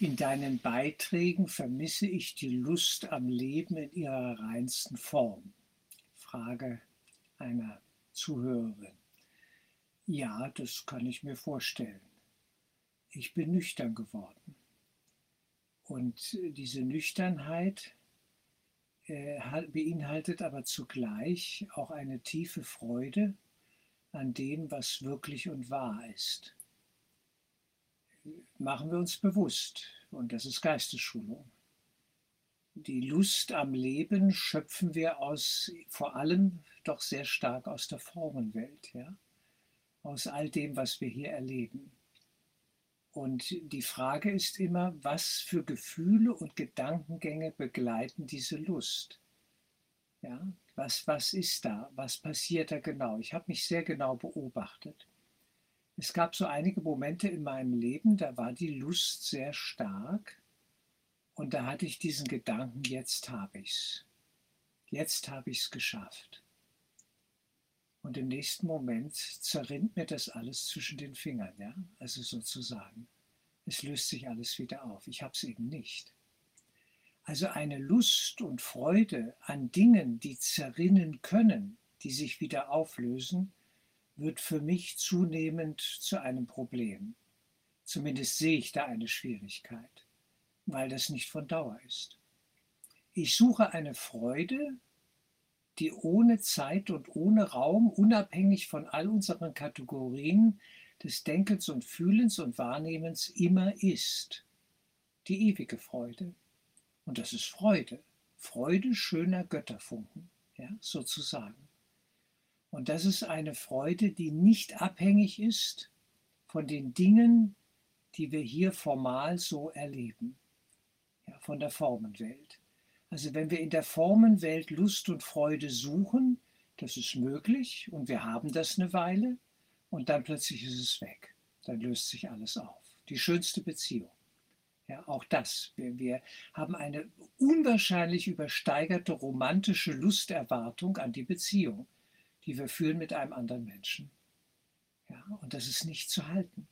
In deinen Beiträgen vermisse ich die Lust am Leben in ihrer reinsten Form. Frage einer Zuhörerin. Ja, das kann ich mir vorstellen. Ich bin nüchtern geworden. Und diese Nüchternheit äh, beinhaltet aber zugleich auch eine tiefe Freude an dem, was wirklich und wahr ist machen wir uns bewusst, und das ist Geistesschulung. Die Lust am Leben schöpfen wir aus, vor allem doch sehr stark aus der Formenwelt, ja? aus all dem, was wir hier erleben. Und die Frage ist immer, was für Gefühle und Gedankengänge begleiten diese Lust? Ja, was, was ist da? Was passiert da genau? Ich habe mich sehr genau beobachtet. Es gab so einige Momente in meinem Leben, da war die Lust sehr stark und da hatte ich diesen Gedanken, jetzt habe ich es. Jetzt habe ich es geschafft. Und im nächsten Moment zerrinnt mir das alles zwischen den Fingern, ja? Also sozusagen. Es löst sich alles wieder auf. Ich habe es eben nicht. Also eine Lust und Freude an Dingen, die zerrinnen können, die sich wieder auflösen, wird für mich zunehmend zu einem Problem. Zumindest sehe ich da eine Schwierigkeit, weil das nicht von Dauer ist. Ich suche eine Freude, die ohne Zeit und ohne Raum, unabhängig von all unseren Kategorien des Denkens und Fühlens und Wahrnehmens immer ist. Die ewige Freude. Und das ist Freude. Freude schöner Götterfunken, ja, sozusagen. Und das ist eine Freude, die nicht abhängig ist von den Dingen, die wir hier formal so erleben, ja, von der Formenwelt. Also wenn wir in der Formenwelt Lust und Freude suchen, das ist möglich und wir haben das eine Weile und dann plötzlich ist es weg. Dann löst sich alles auf. Die schönste Beziehung. Ja, auch das. Wir, wir haben eine unwahrscheinlich übersteigerte romantische Lusterwartung an die Beziehung die wir führen mit einem anderen Menschen. Ja, und das ist nicht zu halten.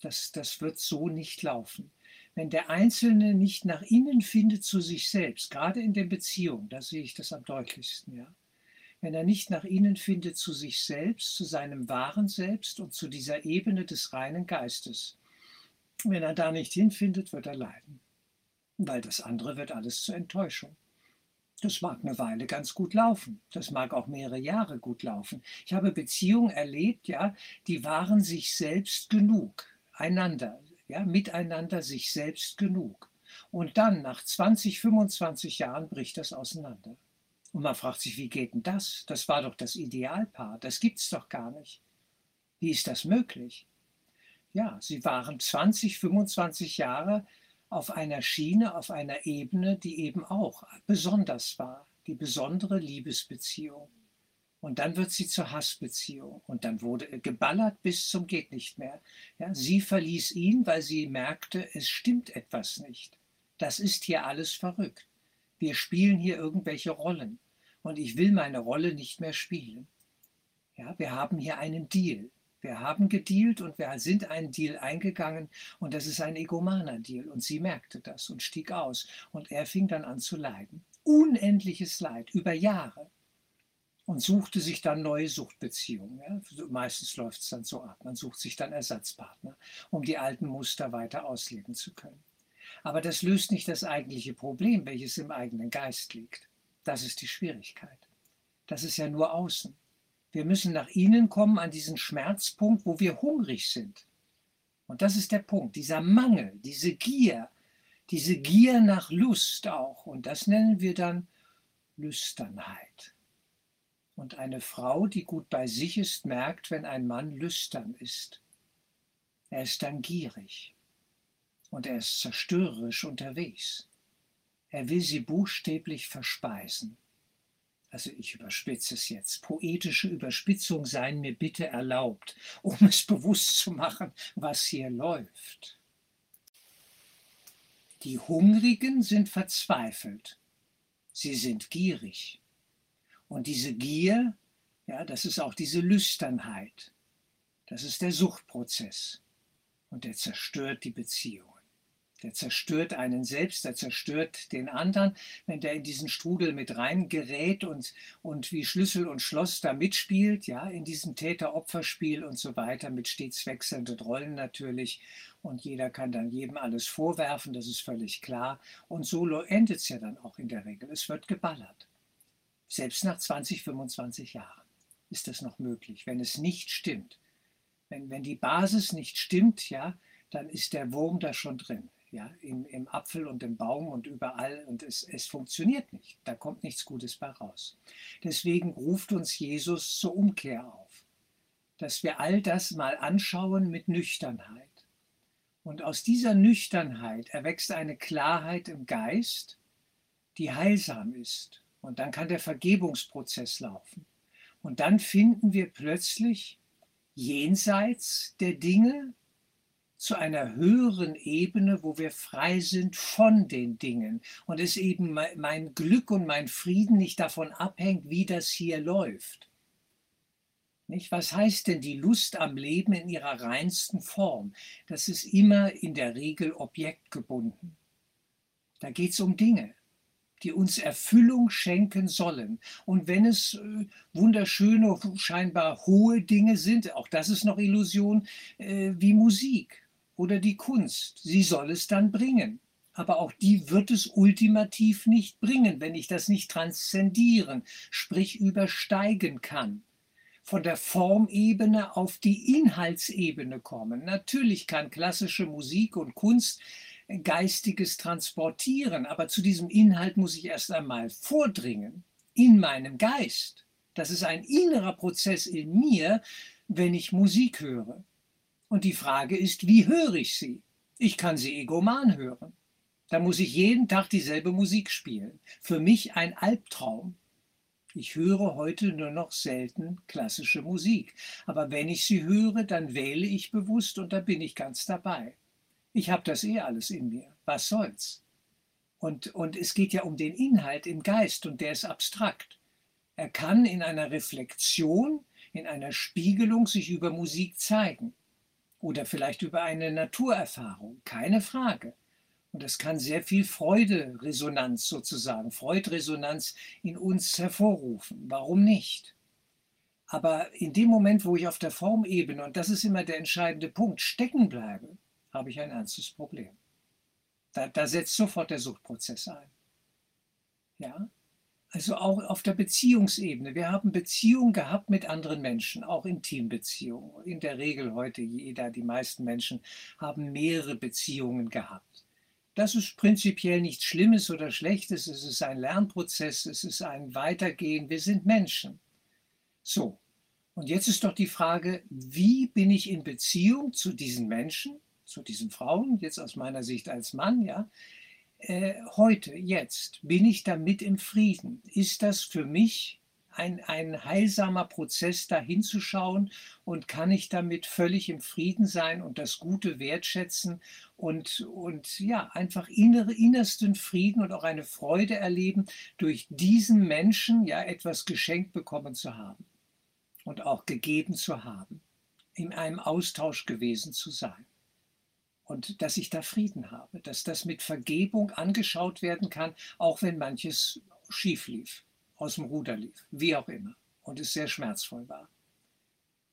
Das, das wird so nicht laufen. Wenn der Einzelne nicht nach innen findet zu sich selbst, gerade in der Beziehung, da sehe ich das am deutlichsten, ja. Wenn er nicht nach innen findet zu sich selbst, zu seinem wahren Selbst und zu dieser Ebene des reinen Geistes, wenn er da nicht hinfindet, wird er leiden. Weil das andere wird alles zur Enttäuschung. Das mag eine Weile ganz gut laufen. Das mag auch mehrere Jahre gut laufen. Ich habe Beziehungen erlebt, ja, die waren sich selbst genug, einander, ja, miteinander sich selbst genug. Und dann, nach 20, 25 Jahren, bricht das auseinander. Und man fragt sich, wie geht denn das? Das war doch das Idealpaar. Das gibt's doch gar nicht. Wie ist das möglich? Ja, sie waren 20, 25 Jahre auf einer Schiene, auf einer Ebene, die eben auch besonders war, die besondere Liebesbeziehung. Und dann wird sie zur Hassbeziehung. Und dann wurde geballert bis zum geht nicht mehr. Ja, sie verließ ihn, weil sie merkte, es stimmt etwas nicht. Das ist hier alles verrückt. Wir spielen hier irgendwelche Rollen. Und ich will meine Rolle nicht mehr spielen. Ja, wir haben hier einen Deal. Wir haben gedealt und wir sind einen Deal eingegangen und das ist ein egomaner Deal. Und sie merkte das und stieg aus. Und er fing dann an zu leiden. Unendliches Leid über Jahre. Und suchte sich dann neue Suchtbeziehungen. Ja. Meistens läuft es dann so ab. Man sucht sich dann Ersatzpartner, um die alten Muster weiter ausleben zu können. Aber das löst nicht das eigentliche Problem, welches im eigenen Geist liegt. Das ist die Schwierigkeit. Das ist ja nur außen. Wir müssen nach innen kommen an diesen Schmerzpunkt, wo wir hungrig sind. Und das ist der Punkt, dieser Mangel, diese Gier, diese Gier nach Lust auch. Und das nennen wir dann Lüsternheit. Und eine Frau, die gut bei sich ist, merkt, wenn ein Mann lüstern ist. Er ist dann gierig und er ist zerstörerisch unterwegs. Er will sie buchstäblich verspeisen also ich überspitze es jetzt, poetische Überspitzung seien mir bitte erlaubt, um es bewusst zu machen, was hier läuft. Die Hungrigen sind verzweifelt, sie sind gierig. Und diese Gier, ja, das ist auch diese Lüsternheit, das ist der Suchtprozess und der zerstört die Beziehungen. Der zerstört einen selbst, der zerstört den anderen, wenn der in diesen Strudel mit reingerät und, und wie Schlüssel und Schloss da mitspielt, ja, in diesem Täter-Opfer-Spiel und so weiter, mit stets wechselnden Rollen natürlich. Und jeder kann dann jedem alles vorwerfen, das ist völlig klar. Und so endet es ja dann auch in der Regel. Es wird geballert. Selbst nach 20, 25 Jahren ist das noch möglich, wenn es nicht stimmt. Wenn, wenn die Basis nicht stimmt, ja, dann ist der Wurm da schon drin ja, im, im Apfel und im Baum und überall und es, es funktioniert nicht. Da kommt nichts Gutes bei raus. Deswegen ruft uns Jesus zur Umkehr auf, dass wir all das mal anschauen mit Nüchternheit. Und aus dieser Nüchternheit erwächst eine Klarheit im Geist, die heilsam ist. Und dann kann der Vergebungsprozess laufen. Und dann finden wir plötzlich jenseits der Dinge zu einer höheren Ebene, wo wir frei sind von den Dingen und es eben mein Glück und mein Frieden nicht davon abhängt, wie das hier läuft. Nicht? Was heißt denn die Lust am Leben in ihrer reinsten Form? Das ist immer in der Regel objektgebunden. Da geht es um Dinge, die uns Erfüllung schenken sollen. Und wenn es äh, wunderschöne, scheinbar hohe Dinge sind, auch das ist noch Illusion, äh, wie Musik oder die Kunst. Sie soll es dann bringen. Aber auch die wird es ultimativ nicht bringen, wenn ich das nicht transzendieren, sprich übersteigen kann. Von der Formebene auf die Inhaltsebene kommen. Natürlich kann klassische Musik und Kunst Geistiges transportieren, aber zu diesem Inhalt muss ich erst einmal vordringen in meinem Geist. Das ist ein innerer Prozess in mir, wenn ich Musik höre. Und die Frage ist, wie höre ich sie? Ich kann sie egoman hören. Da muss ich jeden Tag dieselbe Musik spielen. Für mich ein Albtraum. Ich höre heute nur noch selten klassische Musik. Aber wenn ich sie höre, dann wähle ich bewusst und da bin ich ganz dabei. Ich habe das eh alles in mir. Was soll's? Und, und es geht ja um den Inhalt im Geist und der ist abstrakt. Er kann in einer Reflexion, in einer Spiegelung sich über Musik zeigen oder vielleicht über eine Naturerfahrung, keine Frage. Und das kann sehr viel Freude-Resonanz sozusagen, Freudresonanz in uns hervorrufen. Warum nicht? Aber in dem Moment, wo ich auf der Formebene, und das ist immer der entscheidende Punkt, stecken bleibe, habe ich ein ernstes Problem. Da, da setzt sofort der Suchtprozess ein. Ja? Also auch auf der Beziehungsebene. Wir haben Beziehungen gehabt mit anderen Menschen, auch Intimbeziehungen. In der Regel heute jeder, die meisten Menschen haben mehrere Beziehungen gehabt. Das ist prinzipiell nichts Schlimmes oder Schlechtes. Es ist ein Lernprozess, es ist ein Weitergehen. Wir sind Menschen. So, und jetzt ist doch die Frage, wie bin ich in Beziehung zu diesen Menschen, zu diesen Frauen, jetzt aus meiner Sicht als Mann, ja? Äh, heute, jetzt, bin ich damit im Frieden? Ist das für mich ein, ein heilsamer Prozess, da hinzuschauen und kann ich damit völlig im Frieden sein und das Gute wertschätzen und, und ja, einfach innere, innersten Frieden und auch eine Freude erleben, durch diesen Menschen ja etwas geschenkt bekommen zu haben und auch gegeben zu haben, in einem Austausch gewesen zu sein und dass ich da Frieden habe, dass das mit Vergebung angeschaut werden kann, auch wenn manches schief lief, aus dem Ruder lief, wie auch immer, und es sehr schmerzvoll war.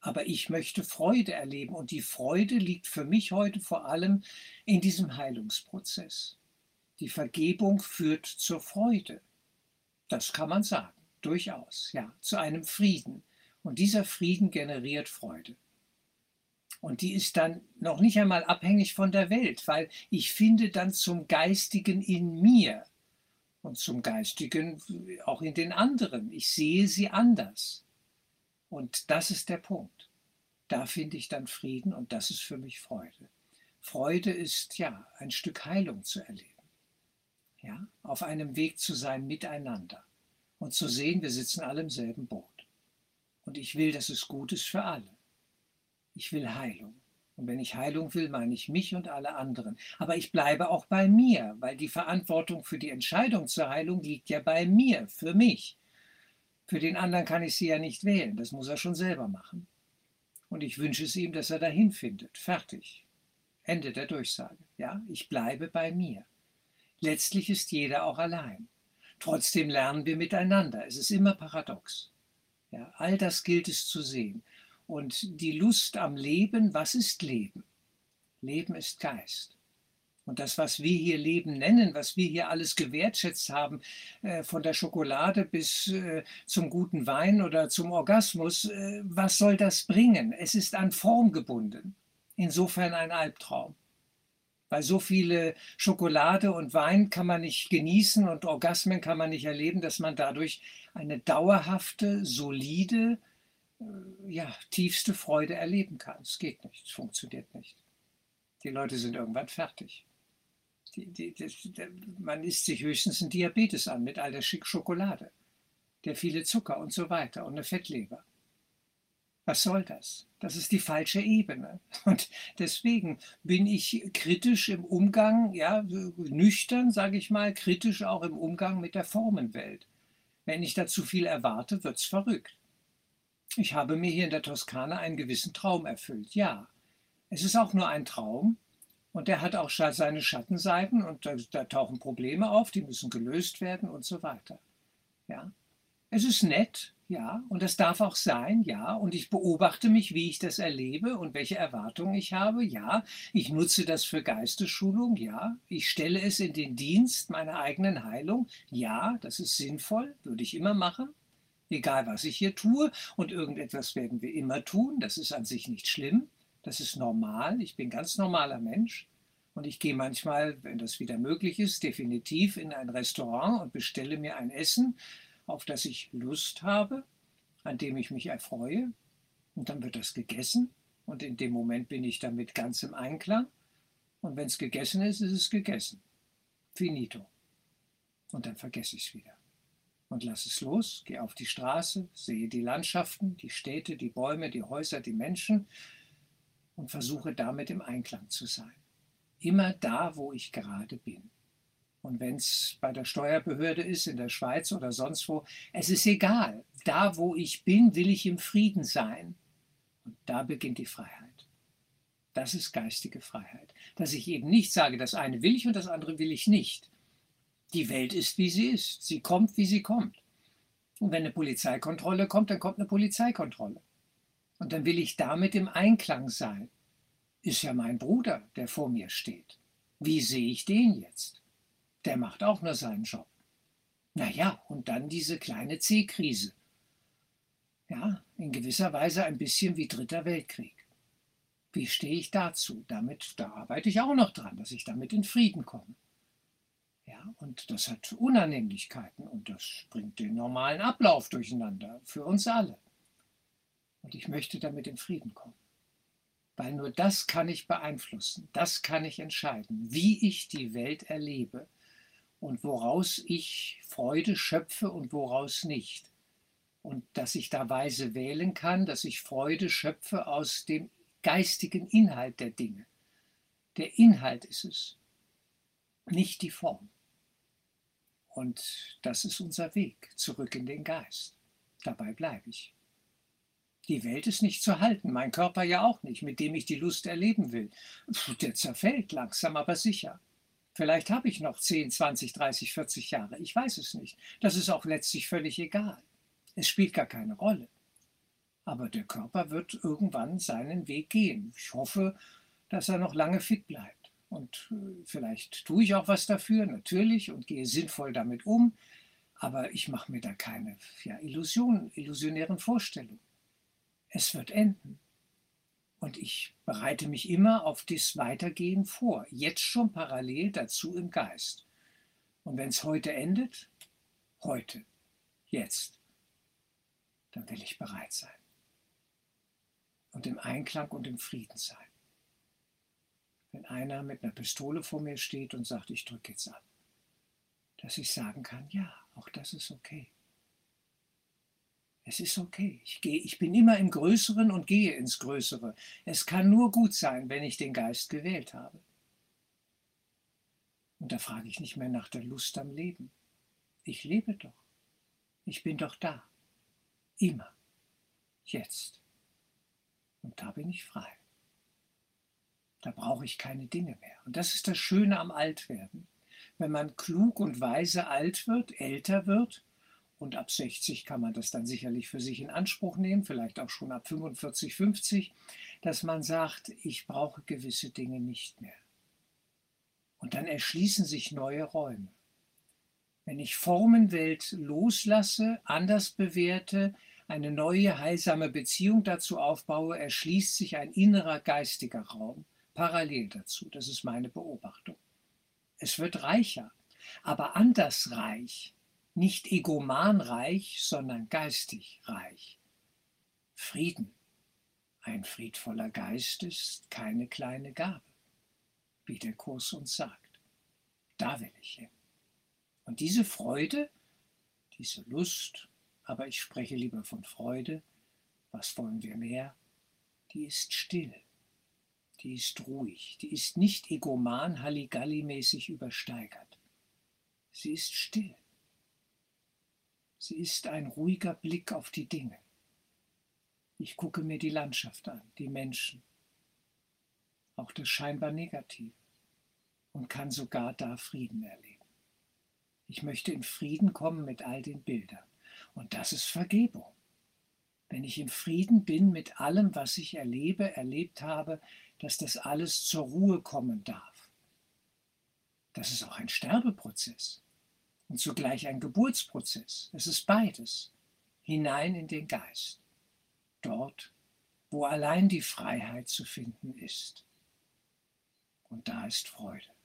Aber ich möchte Freude erleben und die Freude liegt für mich heute vor allem in diesem Heilungsprozess. Die Vergebung führt zur Freude. Das kann man sagen, durchaus, ja, zu einem Frieden. Und dieser Frieden generiert Freude. Und die ist dann noch nicht einmal abhängig von der Welt, weil ich finde dann zum Geistigen in mir und zum Geistigen auch in den anderen. Ich sehe sie anders. Und das ist der Punkt. Da finde ich dann Frieden und das ist für mich Freude. Freude ist ja ein Stück Heilung zu erleben. Ja, auf einem Weg zu sein miteinander und zu sehen, wir sitzen alle im selben Boot. Und ich will, dass es gut ist für alle. Ich will Heilung. Und wenn ich Heilung will, meine ich mich und alle anderen. Aber ich bleibe auch bei mir, weil die Verantwortung für die Entscheidung zur Heilung liegt ja bei mir, für mich. Für den anderen kann ich sie ja nicht wählen, das muss er schon selber machen. Und ich wünsche es ihm, dass er dahin findet. Fertig. Ende der Durchsage. Ja, ich bleibe bei mir. Letztlich ist jeder auch allein. Trotzdem lernen wir miteinander. Es ist immer paradox. Ja, all das gilt es zu sehen. Und die Lust am Leben, was ist Leben? Leben ist Geist. Und das, was wir hier Leben nennen, was wir hier alles gewertschätzt haben, äh, von der Schokolade bis äh, zum guten Wein oder zum Orgasmus, äh, was soll das bringen? Es ist an Form gebunden. Insofern ein Albtraum. Weil so viele Schokolade und Wein kann man nicht genießen und Orgasmen kann man nicht erleben, dass man dadurch eine dauerhafte, solide, ja, tiefste Freude erleben kann. Es geht nicht, es funktioniert nicht. Die Leute sind irgendwann fertig. Die, die, das, man isst sich höchstens einen Diabetes an mit all der Schick Schokolade, der viele Zucker und so weiter und eine Fettleber. Was soll das? Das ist die falsche Ebene. Und deswegen bin ich kritisch im Umgang, ja, nüchtern, sage ich mal, kritisch auch im Umgang mit der Formenwelt. Wenn ich da zu viel erwarte, wird es verrückt. Ich habe mir hier in der Toskana einen gewissen Traum erfüllt, ja. Es ist auch nur ein Traum, und der hat auch seine Schattenseiten und da, da, tauchen Probleme auf, die müssen gelöst werden und so weiter. Ja. Es ist nett, ja, und das darf auch sein, ja, und ich beobachte mich, wie ich das erlebe und welche Erwartungen ich habe, ja, ich nutze das für Geistesschulung, ja, ich stelle es in den Dienst meiner eigenen Heilung, ja, das ist sinnvoll, würde ich immer machen, egal was ich hier tue, und irgendetwas werden wir immer tun, das ist an sich nicht schlimm, das ist normal. Ich bin ganz normaler Mensch. Und ich gehe manchmal, wenn das wieder möglich ist, definitiv in ein Restaurant und bestelle mir ein Essen, auf das ich Lust habe, an dem ich mich erfreue. Und dann wird das gegessen. Und in dem Moment bin ich damit ganz im Einklang. Und wenn es gegessen ist, ist es gegessen. Finito. Und dann vergesse ich es wieder. Und lass es los, gehe auf die Straße, sehe die Landschaften, die Städte, die Bäume, die Häuser, die Menschen und versuche damit im Einklang zu sein. Immer da, wo ich gerade bin. Und wenn es bei der Steuerbehörde ist, in der Schweiz oder sonst wo, es ist egal. Da, wo ich bin, will ich im Frieden sein. Und da beginnt die Freiheit. Das ist geistige Freiheit. Dass ich eben nicht sage, das eine will ich und das andere will ich nicht. Die Welt ist, wie sie ist. Sie kommt, wie sie kommt. Und wenn eine Polizeikontrolle kommt, dann kommt eine Polizeikontrolle. Und dann will ich damit im Einklang sein. Ist ja mein Bruder, der vor mir steht. Wie sehe ich den jetzt? Der macht auch nur seinen Job. Naja, und dann diese kleine C-Krise. Ja, in gewisser Weise ein bisschen wie Dritter Weltkrieg. Wie stehe ich dazu? Damit, da arbeite ich auch noch dran, dass ich damit in Frieden komme. Und das hat Unannehmlichkeiten und das bringt den normalen Ablauf durcheinander für uns alle. Und ich möchte damit in Frieden kommen. Weil nur das kann ich beeinflussen, das kann ich entscheiden, wie ich die Welt erlebe und woraus ich Freude schöpfe und woraus nicht. Und dass ich da weise wählen kann, dass ich Freude schöpfe aus dem geistigen Inhalt der Dinge. Der Inhalt ist es, nicht die Form. Und das ist unser Weg zurück in den Geist. Dabei bleibe ich. Die Welt ist nicht zu halten, mein Körper ja auch nicht, mit dem ich die Lust erleben will. Der zerfällt langsam, aber sicher. Vielleicht habe ich noch 10, 20, 30, 40 Jahre, ich weiß es nicht. Das ist auch letztlich völlig egal. Es spielt gar keine Rolle. Aber der Körper wird irgendwann seinen Weg gehen. Ich hoffe, dass er noch lange fit bleibt. Und äh, vielleicht tue ich auch was dafür, natürlich, und gehe sinnvoll damit um. Aber ich mache mir da keine ja, Illusionen, illusionären Vorstellungen. Es wird enden. Und ich bereite mich immer auf das Weitergehen vor, jetzt schon parallel dazu im Geist. Und wenn es heute endet, heute, jetzt, dann will ich bereit sein. Und im Einklang und im Frieden sein. Wenn einer mit einer Pistole vor mir steht und sagt, ich drücke jetzt ab, dass ich sagen kann, ja, auch das ist okay. Es ist okay. Ich, gehe, ich bin immer im Größeren und gehe ins Größere. Es kann nur gut sein, wenn ich den Geist gewählt habe. Und da frage ich nicht mehr nach der Lust am Leben. Ich lebe doch. Ich bin doch da. Immer. Jetzt. Und da bin ich frei. Da brauche ich keine Dinge mehr. Und das ist das Schöne am Altwerden. Wenn man klug und weise alt wird, älter wird, und ab 60 kann man das dann sicherlich für sich in Anspruch nehmen, vielleicht auch schon ab 45, 50, dass man sagt, ich brauche gewisse Dinge nicht mehr. Und dann erschließen sich neue Räume. Wenn ich Formenwelt loslasse, anders bewerte, eine neue heilsame Beziehung dazu aufbaue, erschließt sich ein innerer geistiger Raum parallel dazu. Das ist meine Beobachtung. Es wird reicher, aber anders reich, nicht egomanreich, sondern geistig reich. Frieden. Ein friedvoller Geist ist keine kleine Gabe, wie der Kurs uns sagt. Da will ich hin. Und diese Freude, diese Lust, aber ich spreche lieber von Freude, was wollen wir mehr, die ist still, die ist ruhig, die ist nicht egoman Halligalli-mäßig übersteigert. Sie ist still. Sie ist ein ruhiger Blick auf die Dinge. Ich gucke mir die Landschaft an, die Menschen, auch das scheinbar Negative und kann sogar da Frieden erleben. Ich möchte in Frieden kommen mit all den Bildern. Und das ist Vergebung. Wenn ich in Frieden bin mit allem, was ich erlebe, erlebt habe, dass das alles zur Ruhe kommen darf. Das ist auch ein Sterbeprozess und zugleich ein Geburtsprozess. Es ist beides. Hinein in den Geist. Dort, wo allein die Freiheit zu finden ist. Und da ist Freude.